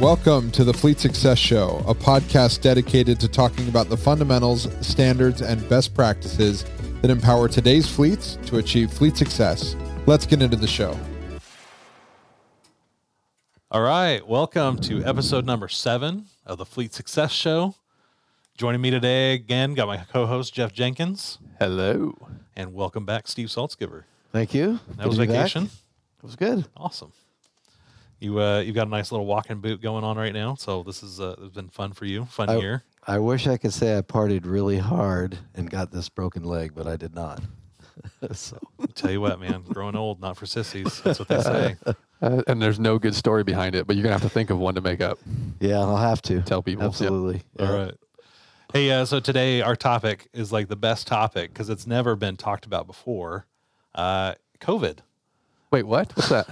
Welcome to the Fleet Success Show, a podcast dedicated to talking about the fundamentals, standards, and best practices that empower today's fleets to achieve fleet success. Let's get into the show. All right, welcome to episode number seven of the Fleet Success Show. Joining me today again, got my co-host Jeff Jenkins, Hello. and welcome back Steve Saltzgiver. Thank you. That Good was to be back. vacation. It was good. Awesome. You uh, you've got a nice little walking boot going on right now, so this is uh, it's been fun for you, fun I- year. I wish I could say I partied really hard and got this broken leg, but I did not. so Tell you what, man, growing old, not for sissies. That's what they say. Uh, and there's no good story behind it, but you're gonna have to think of one to make up. yeah, I'll have to Tell people. Absolutely. All Yeah. right. Hey, uh, so today our topic is like the best topic because it's never been talked about before. Uh, COVID. Wait, what? What's that?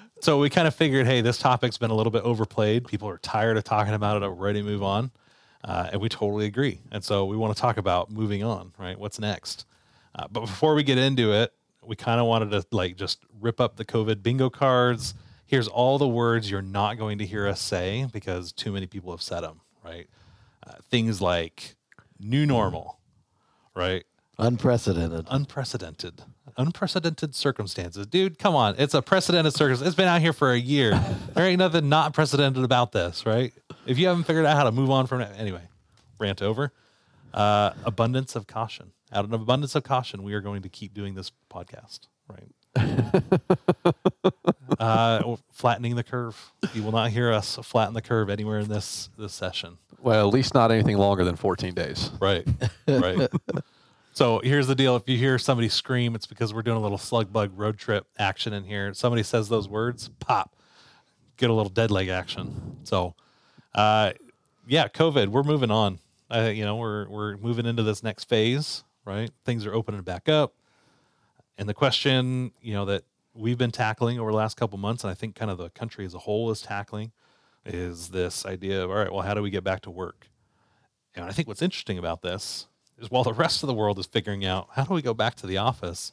So we kind of figured, hey, this topic's been a little bit overplayed. People are tired of talking about it. Are ready to move on, uh, and we totally agree. And so we want to talk about moving on, right? What's next? Uh, but before we get into it, we kind of wanted to like just rip up the COVID bingo cards. Here's all the words you're not going to hear us say because too many people have said them, right? Uh, things like new normal, right? Unprecedented. unprecedented. Unprecedented circumstances. Dude come on. It's a precedented circumstance. It's been out here for a year. There ain't nothing not precedented about this right? If you haven't figured out how to move on from it anyway rant over. Uh, abundance of caution. Out of an abundance of caution we are going to keep doing this podcast right? Uh, flattening the curve. You will not hear us flatten the curve anywhere in this this session. Well, at least not anything longer than 14 days. Right. Right. So here's the deal. If you hear somebody scream, it's because we're doing a little slug bug road trip action in here. Somebody says those words, pop, get a little dead leg action. So, uh, yeah, COVID, we're moving on. Uh, you know, we're, we're moving into this next phase, right? Things are opening back up. And the question, you know, that we've been tackling over the last couple months, and I think kind of the country as a whole is tackling, is this idea of, all right, well, how do we get back to work? And I think what's interesting about this is while the rest of the world is figuring out how do we go back to the office,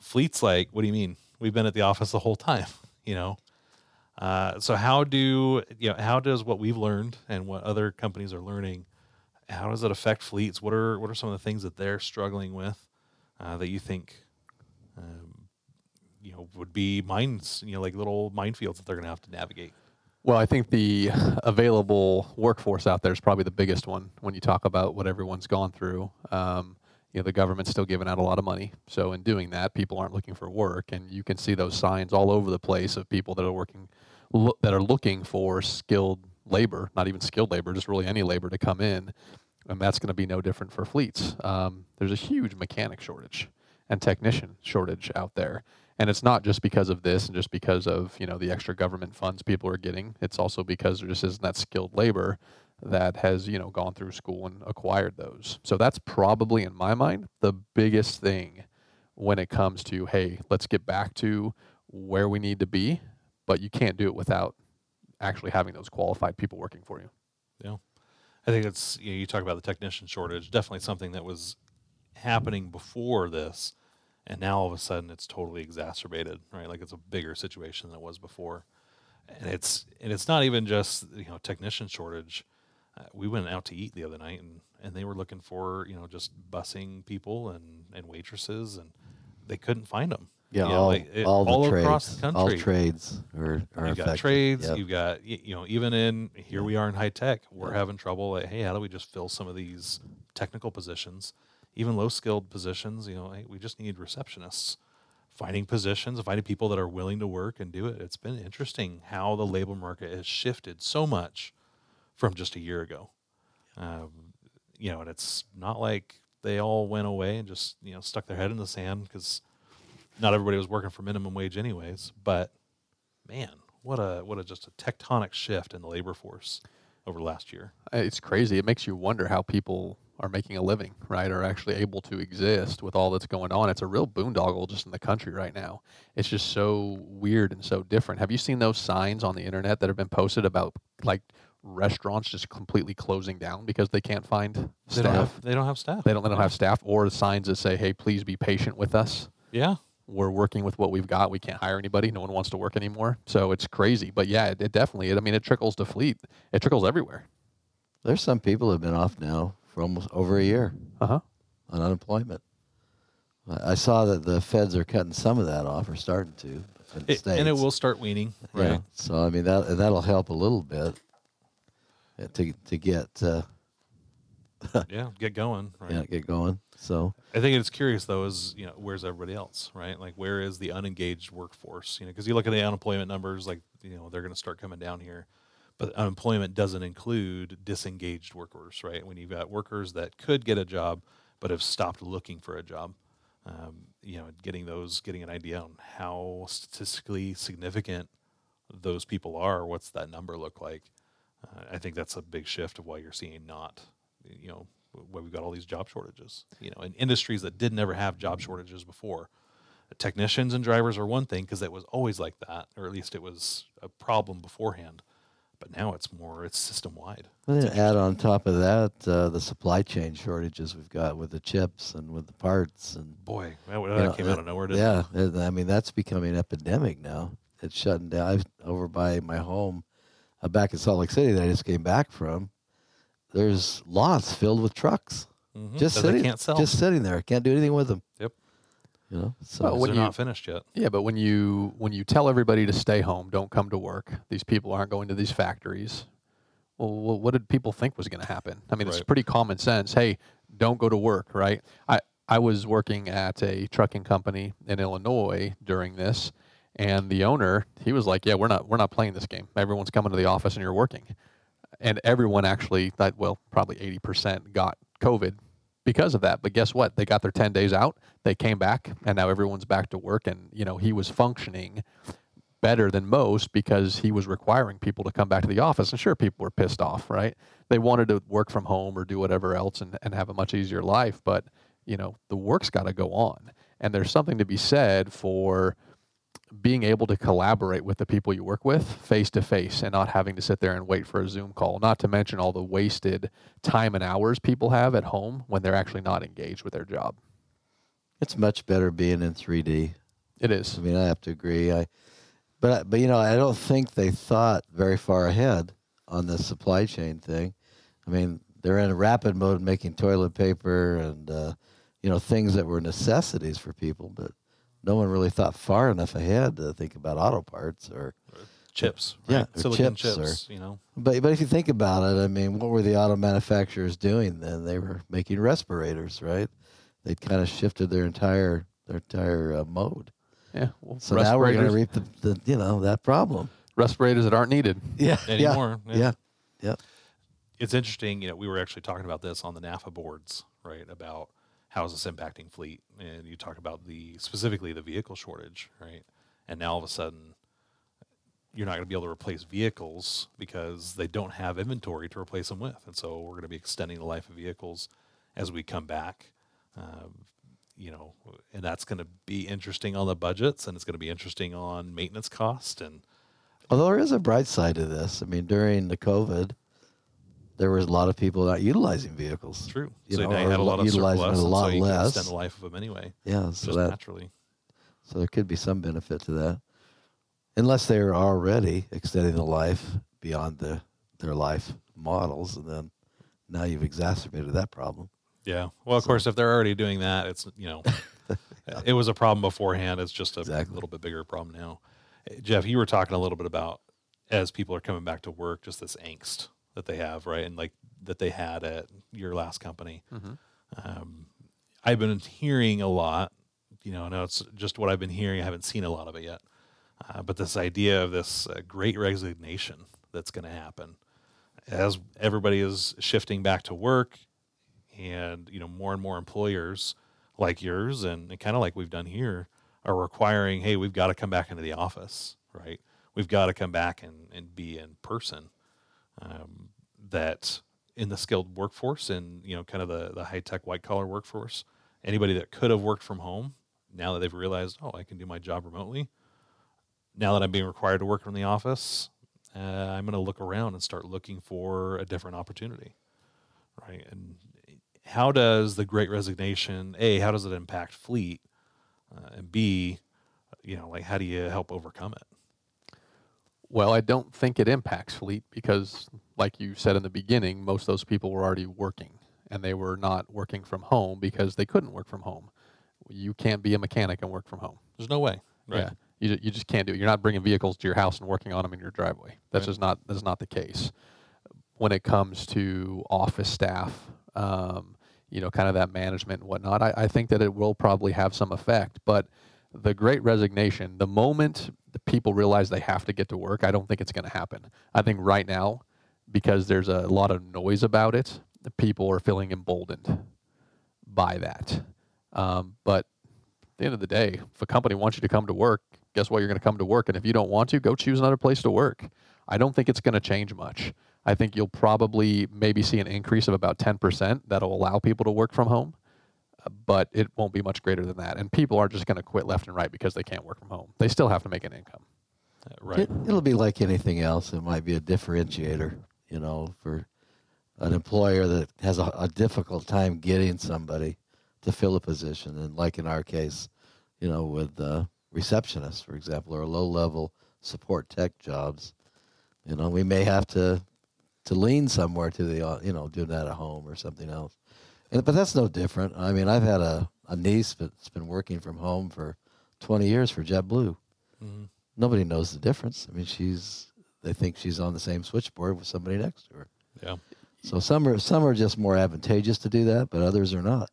Fleet's like, what do you mean? We've been at the office the whole time, you know? Uh, so how do you know how does what we've learned and what other companies are learning, how does it affect fleets? What are what are some of the things that they're struggling with uh, that you think um, you know would be mines, you know, like little minefields that they're gonna have to navigate? Well, I think the available workforce out there is probably the biggest one when you talk about what everyone's gone through. Um, you know, the government's still giving out a lot of money. So in doing that, people aren't looking for work, and you can see those signs all over the place of people that are working, lo- that are looking for skilled labor, not even skilled labor, just really any labor to come in, and that's going to be no different for fleets. Um, there's a huge mechanic shortage and technician shortage out there, and it's not just because of this and just because of you know the extra government funds people are getting. It's also because there just isn't that skilled labor that has you know gone through school and acquired those. So that's probably in my mind the biggest thing when it comes to hey, let's get back to where we need to be, but you can't do it without actually having those qualified people working for you. Yeah. I think it's you, know, you talk about the technician shortage, definitely something that was happening before this, and now all of a sudden it's totally exacerbated, right? Like it's a bigger situation than it was before, and it's and it's not even just you know technician shortage. Uh, we went out to eat the other night, and and they were looking for you know just busing people and and waitresses, and they couldn't find them. Yeah, You know, all, like, it- all the all trades. across the All trades are, are You've got affected. trades. Yep. You've got you know even in here we are in high tech. We're having trouble. Like, hey, how do we just fill some of these technical positions, even low skilled positions? You know, we just need receptionists. Finding positions, finding people that are willing to work and do it. It's been interesting how the labor market has shifted so much from just a year ago. Um, you know, and it's not like they all went away and just you know stuck their head in the sand because not everybody was working for minimum wage anyways. But man, what a what a just a tectonic shift in the labor force over last year. It's crazy. It makes you wonder how people are making a living, right? Are actually able to exist with all that's going on. It's a real boondoggle just in the country right now. It's just so weird and so different. Have you seen those signs on the internet that have been posted about like restaurants just completely closing down because they can't find They don't staff? have they don't have staff. They don't, they don't have staff or signs that say, "Hey, please be patient with us." Yeah. we're working with what we've got. We can't hire anybody. No one wants to work anymore. So it's crazy. But yeah, it, it definitely. It, I mean, it trickles to fleet. It trickles everywhere. There's some people who've been off now for almost over a year Uh huh. on unemployment. I I saw that the feds are cutting some of that off, or starting to. in the It- and it will start weaning, right? Yeah. So I mean that and that'll help a little bit uh, to to get uh, Yeah, get going. Right. yeah get going. So I think it's curious though is you know where's everybody else right like where is the unengaged workforce you know because you look at the unemployment numbers like you know they're going to start coming down here but unemployment doesn't include disengaged workers right? When you've got workers that could get a job but have stopped looking for a job um, you know getting those getting an idea on how statistically significant those people are what's that number look like uh, I think that's a big shift of why you're seeing not you know why we've got all these job shortages you know in industries that did never have job shortages before. Technicians and drivers are one thing because it was always like that or at least it was a problem beforehand but now it's more it's system wide and then add on top of that uh, the supply chain shortages we've got with the chips and with the parts and boy that, that know, came out uh, of nowhere didn't yeah, it? I mean that's becoming an epidemic now. It's shutting down. I've, over by my home, uh, back in Salt Lake City, that I just came back from. There's lots filled with trucks, Mhm, just sitting, they can't sell just sitting there. Can't do anything with them. Yep. You know. So Well, 'cause when they're you- not finished yet Yeah, but when you when you tell everybody to stay home, don't come to work. These people aren't going to these factories. Well, wh- what did people think was going to happen? I mean, it's pretty common sense. Hey, don't go to work, right? I I was working at a trucking company in Illinois during this, and the owner he was like, "Yeah, we're not we're not playing this game. Everyone's coming to the office and you're working." And everyone actually, thought, well, probably eighty percent got COVID because of that. But guess what? They got their 10 days out. They came back and now everyone's back to work and you know, he was functioning better than most because he was requiring people to come back to the office. And sure people were pissed off, right? They wanted to work from home or do whatever else and, and have a much easier life, but you know, the work's got to go on. And there's something to be said for being able to collaborate with the people you work with face to face and not having to sit there and wait for a Zoom call. Not to mention all the wasted time and hours people have at home when they're actually not engaged with their job. it's much better being in 3D. It is. I mean, I have to agree. I, but but you know, I don't think they thought very far ahead on the supply chain thing. I mean, they're in a rapid mode making toilet paper and uh, you know things that were necessities for people, but no one really thought far enough ahead to think about auto parts or. chips Yeah, right? or silicon chips chips, you know But but if you think about it, I mean, what were the auto manufacturers doing then? They were making respirators, right? They'd kind of shifted their entire their entire uh, mode. Yeah. Well, So now we're going to respirators, reap the, the you know that problem. respirators that aren't needed. Yeah, anymore Yeah, yeah, yeah. it's interesting. You know, we were actually talking about this on the NAFA boards, right? About how is this impacting fleet, and you talk about the specifically the vehicle shortage, right? And now all of a sudden, you're not going to be able to replace vehicles because they don't have inventory to replace them with, and so we're going to be extending the life of vehicles as we come back. Um, you know, and that's going to be interesting on the budgets, and it's going to be interesting on maintenance cost, and Although there is a bright side to this. I mean, during the COVID, there was a lot of people not utilizing vehicles. true. You so know, or had a lot of utilizing surplus, it a lot so less. extend the life of them anyway, Yeah, so just that naturally. so there could be some benefit to that, unless they are already extending the life beyond the their life models, and then now you've exacerbated that problem. Yeah. Well, of So- course, if they're already doing that, it's you know, it was a problem beforehand. It's just a Exactly. little bit bigger problem now. Jeff, you were talking a little bit about as people are coming back to work, just this angst that they have, right, and like that they had at your last company. Mhm. Um, I've been hearing a lot. You know, I know it's just what I've been hearing. I haven't seen a lot of it yet. Uh, but this idea of this uh, great resignation that's going to happen as everybody is shifting back to work and you know more and more employers like yours and, kind of like we've done here are requiring hey we've got to come back into the office right we've got to come back and, and be in person um, that in the skilled workforce and you know kind of the, the high-tech white collar workforce anybody that could have worked from home now that they've realized oh i can do my job remotely now that i'm being required to work from the office uh, i'm going to look around and start looking for a different opportunity right? And how does the great resignation a how does it impact fleet uh, and b you know like how do you help overcome it Well, I don't think it impacts fleet because, like you said in the beginning, most of those people were already working and they were not working from home because they couldn't work from home. You can't be a mechanic and work from home. there's no way right Yeah, you, you just can't do it. You're not bringing vehicles to your house and working on them in your driveway. That's Right. just not that's not the case. When it comes to office staff, um, you know, kind of that management and whatnot, I, I think that it will probably have some effect. But the Great Resignation, the moment people realize they have to get to work, I don't think it's going to happen. I think right now, because there's a lot of noise about it, people are feeling emboldened by that. Um, but at the end of the day, if a company wants you to come to work, guess what? You're going to come to work. And if you don't want to, go choose another place to work. I don't think it's going to change much. I think you'll probably maybe see an increase of about 10% that'll allow people to work from home, but it won't be much greater than that. And people aren't just going to quit left and right because they can't work from home. They still have to make an income. Uh, right It, it'll be like anything else. It might be a differentiator, you know, for an employer that has a, a difficult time getting somebody to fill a position. And like in our case, you know, with uh, receptionists, for example, or low-level support tech jobs, you know, we may have to to lean somewhere to the, uh, you know, do that at home or something else. But that's no different. I mean, I've had a, a niece that's been working from home for 20 years for JetBlue Mhm. nobody knows the difference. I mean, she's they think she's on the same switchboard with somebody next to her. yeah So some are some are just more advantageous to do that, but others are not.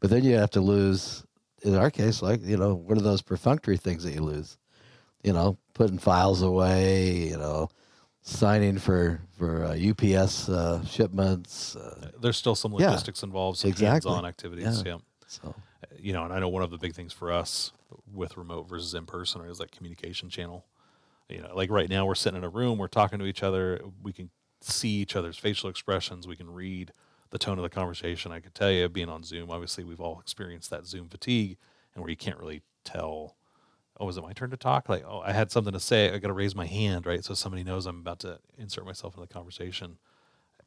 But then you have to lose. In our case, like you know, what are those perfunctory things that you lose? You know, putting files away. You know, signing for for uh, UPS uh, shipments. Uh, there's still some Yeah. logistics involved some Exactly. hands-on activities Yeah. yeah so you know, and I know one of the big things for us with remote versus in person is that communication channel. You know, like right now we're sitting in a room, we're talking to each other, we can see each other's facial expressions, we can read the tone of the conversation. I could tell you, being on Zoom, obviously we've all experienced that Zoom fatigue, and where you can't really tell. Oh, is it my turn to talk? Like, oh, I had something to say. I got to raise my hand, right? So somebody knows I'm about to insert myself in the conversation.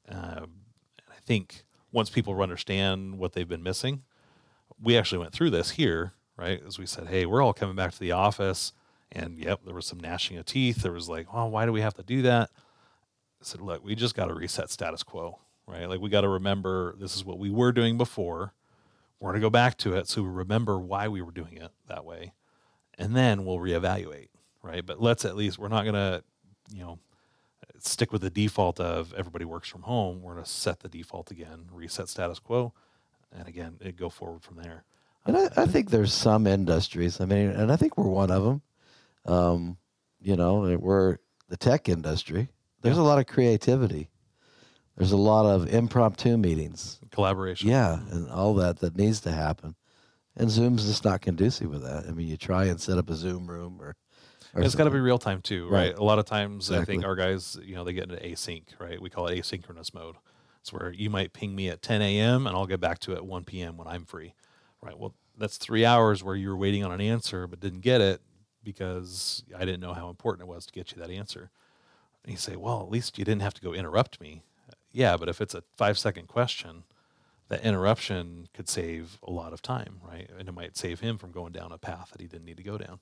Um, and I think once people understand what they've been missing, we actually went through this here, right? As we said, hey, we're all coming back to the office. And yep, there was some gnashing of teeth. There was like, oh, why do we have to do that? I said, look, we just got to reset status quo, right? Like, we got to remember this is what we were doing before. We're going to go back to it so we remember why we were doing it that way. And then we'll reevaluate, right? But let's at least, we're not going to, you know, stick with the default of everybody works from home. We're going to set the default again, reset status quo, and again, it go forward from there. And I, I think there's some industries. I mean, and I think we're one of them. Um, you know, we're the tech industry. There's a lot of creativity. There's a lot of impromptu meetings. Collaboration. Yeah, and all that that needs to happen. And Zoom's just not conducive with that. I mean, you try and set up a Zoom room or. or It's got to be real time too, right? Right. A lot of times, I think our guys, you know, they get into async, right? We call it asynchronous mode. It's where you might ping me at 10 a.m. and I'll get back to it at 1 p.m. when I'm free, right? Well, that's three hours where you were waiting on an answer but didn't get it because I didn't know how important it was to get you that answer. And you say, well, at least you didn't have to go interrupt me. Yeah, but if it's a five second question, that interruption could save a lot of time, right? And it might save him from going down a path that he didn't need to go down.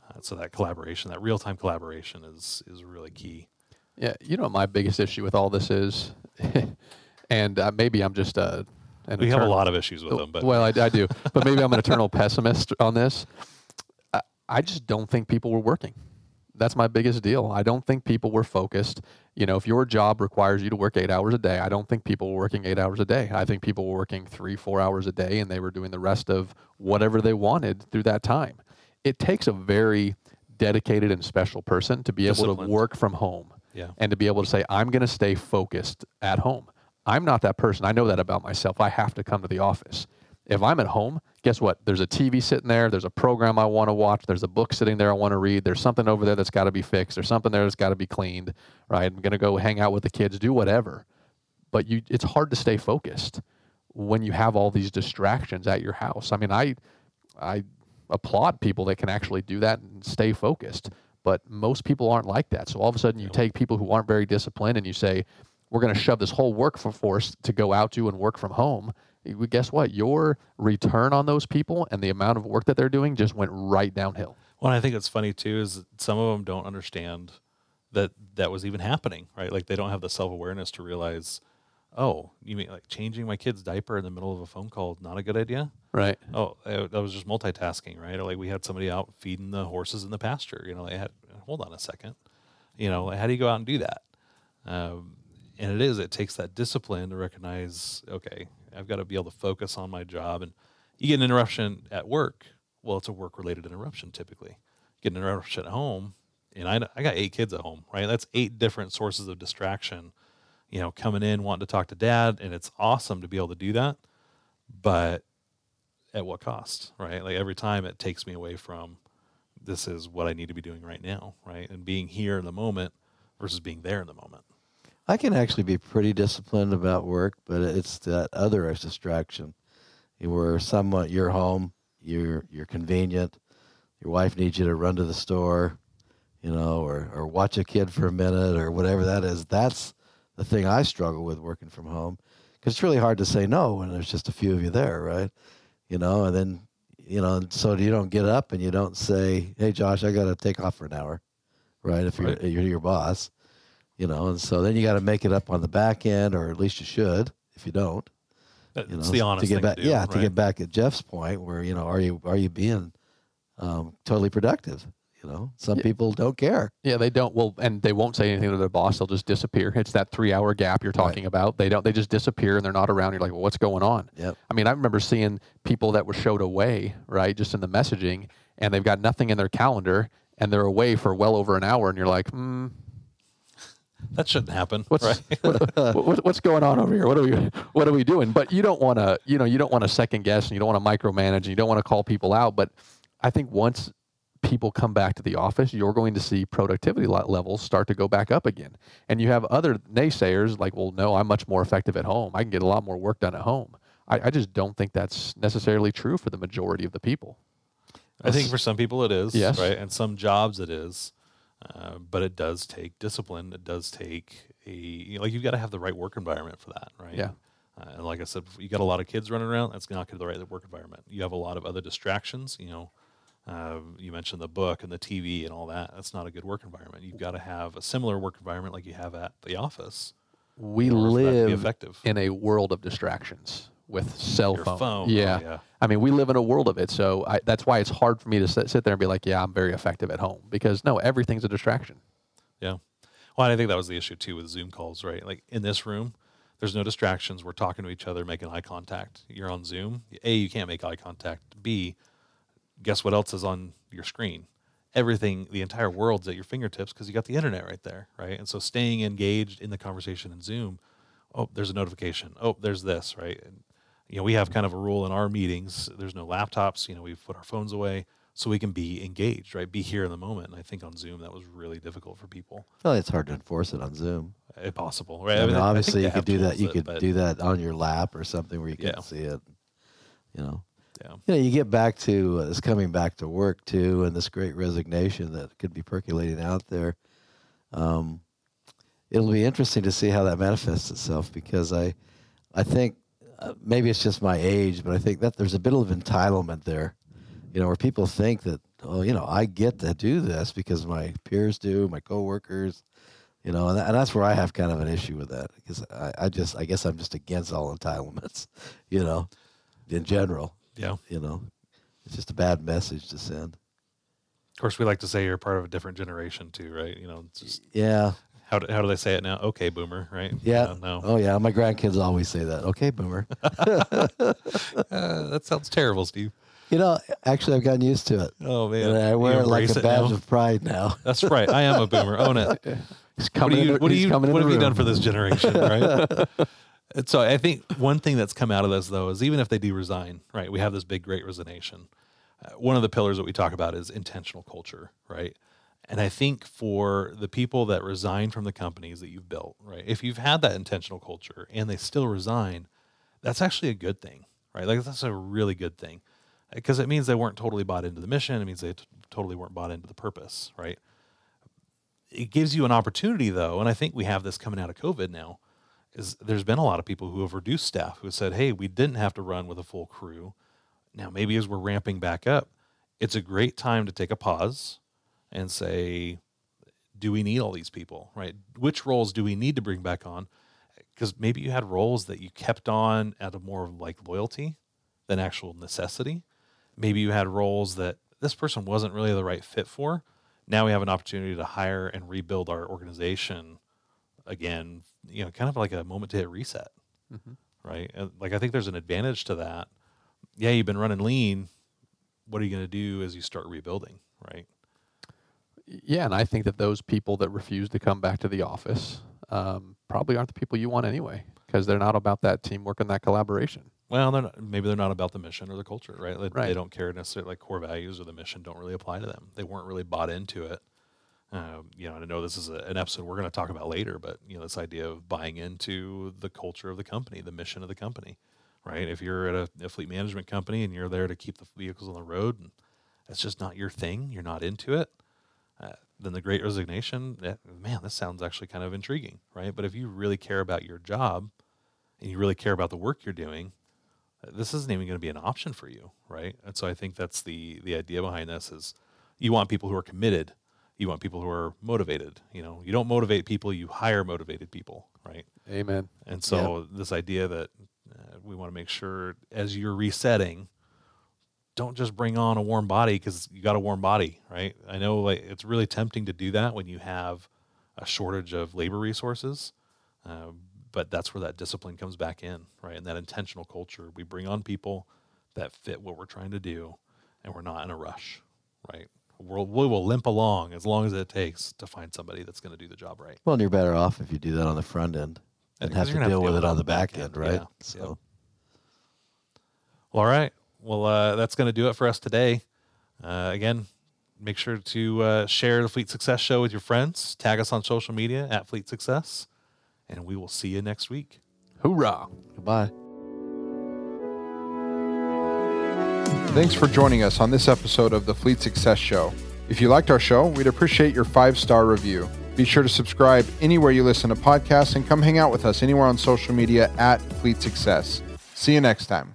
Uh, so that collaboration, that real time collaboration, is is really key. Yeah, you know what my biggest issue with all this is, and uh, maybe I'm just uh, an We have a lot of issues with them, but well, I, I do, but maybe I'm an eternal pessimist on this. I, I just don't think people were working. That's my biggest deal. I don't think people were focused. You know, if your job requires you to work eight hours a day, I don't think people were working eight hours a day. I think people were working three, four hours a day, and they were doing the rest of whatever they wanted through that time. It takes a very dedicated and special person to be able to work from home yeah, and to be able to say, I'm going to stay focused at home. I'm not that person. I know that about myself. I have to come to the office. If I'm at home, guess what? There's a TV sitting there. There's a program I want to watch. There's a book sitting there I want to read. There's something over there that's got to be fixed. There's something there that's got to be cleaned, right? I'm going to go hang out with the kids, do whatever. But you, it's hard to stay focused when you have all these distractions at your house. I mean, I, I applaud people that can actually do that and stay focused. But most people aren't like that. So all of a sudden, you take people who aren't very disciplined and you say, we're going to shove this whole workforce to go out to and work from home. Guess what? Your return on those people and the amount of work that they're doing just went right downhill. Well, I think it's funny too is that some of them don't understand that that was even happening, right? Like they don't have the self awareness to realize, oh, you mean like changing my kid's diaper in the middle of a phone call not a good idea? Right. Oh, I, I was just multitasking, right? Or like we had somebody out feeding the horses in the pasture. You know, they had hold on a second. You know, how do you go out and do that? Um, and it is it takes that discipline to recognize, okay, I've got to be able to focus on my job. And you get an interruption at work. Well, it's a work related interruption typically. Get an interruption at home, and I I got eight kids at home, right? That's eight different sources of distraction. You know, coming in wanting to talk to dad, and it's awesome to be able to do that, but at what cost, right? Like every time it takes me away from this is what I need to be doing right now, right? And being here in the moment versus being there in the moment. I can actually be pretty disciplined about work, but it's that other distraction where somewhat you're home, you're you're convenient, your wife needs you to run to the store, you know, or or watch a kid for a minute or whatever that is. That's the thing I struggle with working from home because it's really hard to say no when there's just a few of you there, right? You know, and then you know, so you don't get up and you don't say, "Hey, Josh, I got to take off for an hour," right? If you're you're your boss, you know, and so then you got to make it up on the back end, or at least you should. If you don't, That's you know, the honest to get thing back, to do, yeah, to get back at Jeff's point, where you know, are you are you being um, totally productive? You know, some Yeah. people don't care. Yeah, they don't. Well, and they won't say anything to their boss. They'll just disappear. It's that three-hour gap you're talking about. They don't. They just disappear and they're not around. You're like, well, what's going on? Yep. I mean, I remember seeing people that were showed away, right, just in the messaging, and they've got nothing in their calendar, and they're away for well over an hour, and you're like, hmm, that shouldn't happen, what's right? what, what- what's going on over here? What are we what are we doing? But you don't want to, you know, you don't want to second guess, and you don't want to micromanage, and you don't want to call people out. But I think once people come back to the office, you're going to see productivity levels start to go back up again. And you have other naysayers like, well, no, I'm much more effective at home. I can get a lot more work done at home. I, I just don't think that's necessarily true for the majority of the people. I think for some people it is, Yes. right? And some jobs it is. Uh, but it does take discipline. It does take a you know, like you've got to have the right work environment for that, right? Yeah. Uh, and like I said, you got a lot of kids running around. That's not going to be the right work environment. You have a lot of other distractions. You know, uh, you mentioned the book and the TV and all that. That's not a good work environment. You've got to have a similar work environment like you have at the office. We in order for that to be live effective. in a world of distractions with cell phone. phone, oh, Yeah. yeah. I mean, we live in a world of it. So I, that's why it's hard for me to sit, sit there and be like, yeah, I'm very effective at home because no, everything's a distraction. Yeah. Well, and I think that was the issue too with Zoom calls, right? Like in this room, there's no distractions. We're talking to each other, making eye contact. You're on Zoom. A, you can't make eye contact. B, guess what else is on your screen? Everything, the entire world's at your fingertips because you got the internet right there, right? And so staying engaged in the conversation in Zoom, oh, there's a notification. Oh, there's this, right? And, you know, we have kind of a rule in our meetings. There's no laptops. You know, we've put our phones away so we can be engaged, right? Be here in the moment. And I think on Zoom that was really difficult for people. Well, it's hard to enforce it on Zoom. If possible, right? I mean, I think obviously, you could do that. You could do that on your lap or something where you can Yeah. see it. You know. Yeah. You know, you get back to uh, this coming back to work too, and this great resignation that could be percolating out there. Um, it'll be interesting to see how that manifests itself because I, I think uh, maybe it's just my age, but I think that there's a bit of entitlement there. You know, where people think that, oh, you know, I get to do this because my peers do, my coworkers, you know, and, and that's where I have kind of an issue with that because I, I just, I guess I'm just against all entitlements, you know, in general Yeah. you know it's just a bad message to send Of course, we like to say you're part of a different generation too, right? You know, it's just yeah how do, how do they say it now? Okay, boomer, right? yeah Uh, no, oh yeah my grandkids always say that okay boomer uh, that sounds terrible, Steve. you know actually i've gotten used to it Oh man, and i wear it like a badge now? of pride now That's right. I am a boomer. Own it. He's What, do you, what, do you, what have you done for this generation, right? And so I think one thing that's come out of this, though, is even if they do resign, right, we have this big, great resignation. Uh, one of the pillars that we talk about is intentional culture, right? And I think for the people that resign from the companies that you've built, right, if you've had that intentional culture and they still resign, that's actually a good thing, right? Like that's a really good thing uh, because it means they weren't totally bought into the mission. It means they t- totally weren't bought into the purpose, right? It gives you an opportunity, though, and I think we have this coming out of COVID now is there's been a lot of people who have reduced staff who said, "Hey, we didn't have to run with a full crew. Now maybe as we're ramping back up, it's a great time to take a pause and say, do we need all these people, right? Which roles do we need to bring back on? Because maybe you had roles that you kept on out of more of like loyalty than actual necessity. Maybe you had roles that this person wasn't really the right fit for. Now we have an opportunity to hire and rebuild our organization again, you know, kind of like a moment to hit reset, mm-hmm. right? And like I think there's an advantage to that. Yeah, you've been running lean. What are you going to do as you start rebuilding, right? Yeah, and I think that those people that refuse to come back to the office um, probably aren't the people you want anyway, because they're not about that teamwork and that collaboration. Well, they're not, maybe they're not about the mission or the culture, right? They, Right. they don't care necessarily like core values or the mission don't really apply to them. They weren't really bought into it. Um, you know, and I know this is a, an episode we're going to talk about later, but you know, this idea of buying into the culture of the company, the mission of the company, right? If you're at a, a fleet management company and you're there to keep the vehicles on the road, and that's just not your thing, you're not into it, uh, then the Great Resignation, eh, man, this sounds actually kind of intriguing, right? But if you really care about your job and you really care about the work you're doing, uh, this isn't even going to be an option for you, right? And so I think that's the the idea behind this is you want people who are committed, you want people who are motivated. You know, you don't motivate people, you hire motivated people, right? Amen. And so this idea that uh, we want to make sure as you're resetting, don't just bring on a warm body because you got a warm body, right? I know like it's really tempting to do that when you have a shortage of labor resources, uh, but that's where that discipline comes back in, right? And that intentional culture, we bring on people that fit what we're trying to do, and we're not in a rush, right? We'll, we will limp along as long as it takes to find somebody that's going to do the job right. Well, and you're better off if you do that on the front end and have to gonna deal with it on the back end, right? yeah. So. Yep. Well, all right. Well, uh, that's going to do it for us today. Uh, again, make sure to uh, share the Fleet Success Show with your friends. Tag us on social media at Fleet Success, and we will see you next week. Hoorah! Goodbye. Thanks for joining us on this episode of the Fleet Success Show. If you liked our show, we'd appreciate your five star review. Be sure to subscribe anywhere you listen to podcasts and come hang out with us anywhere on social media at Fleet Success. See you next time.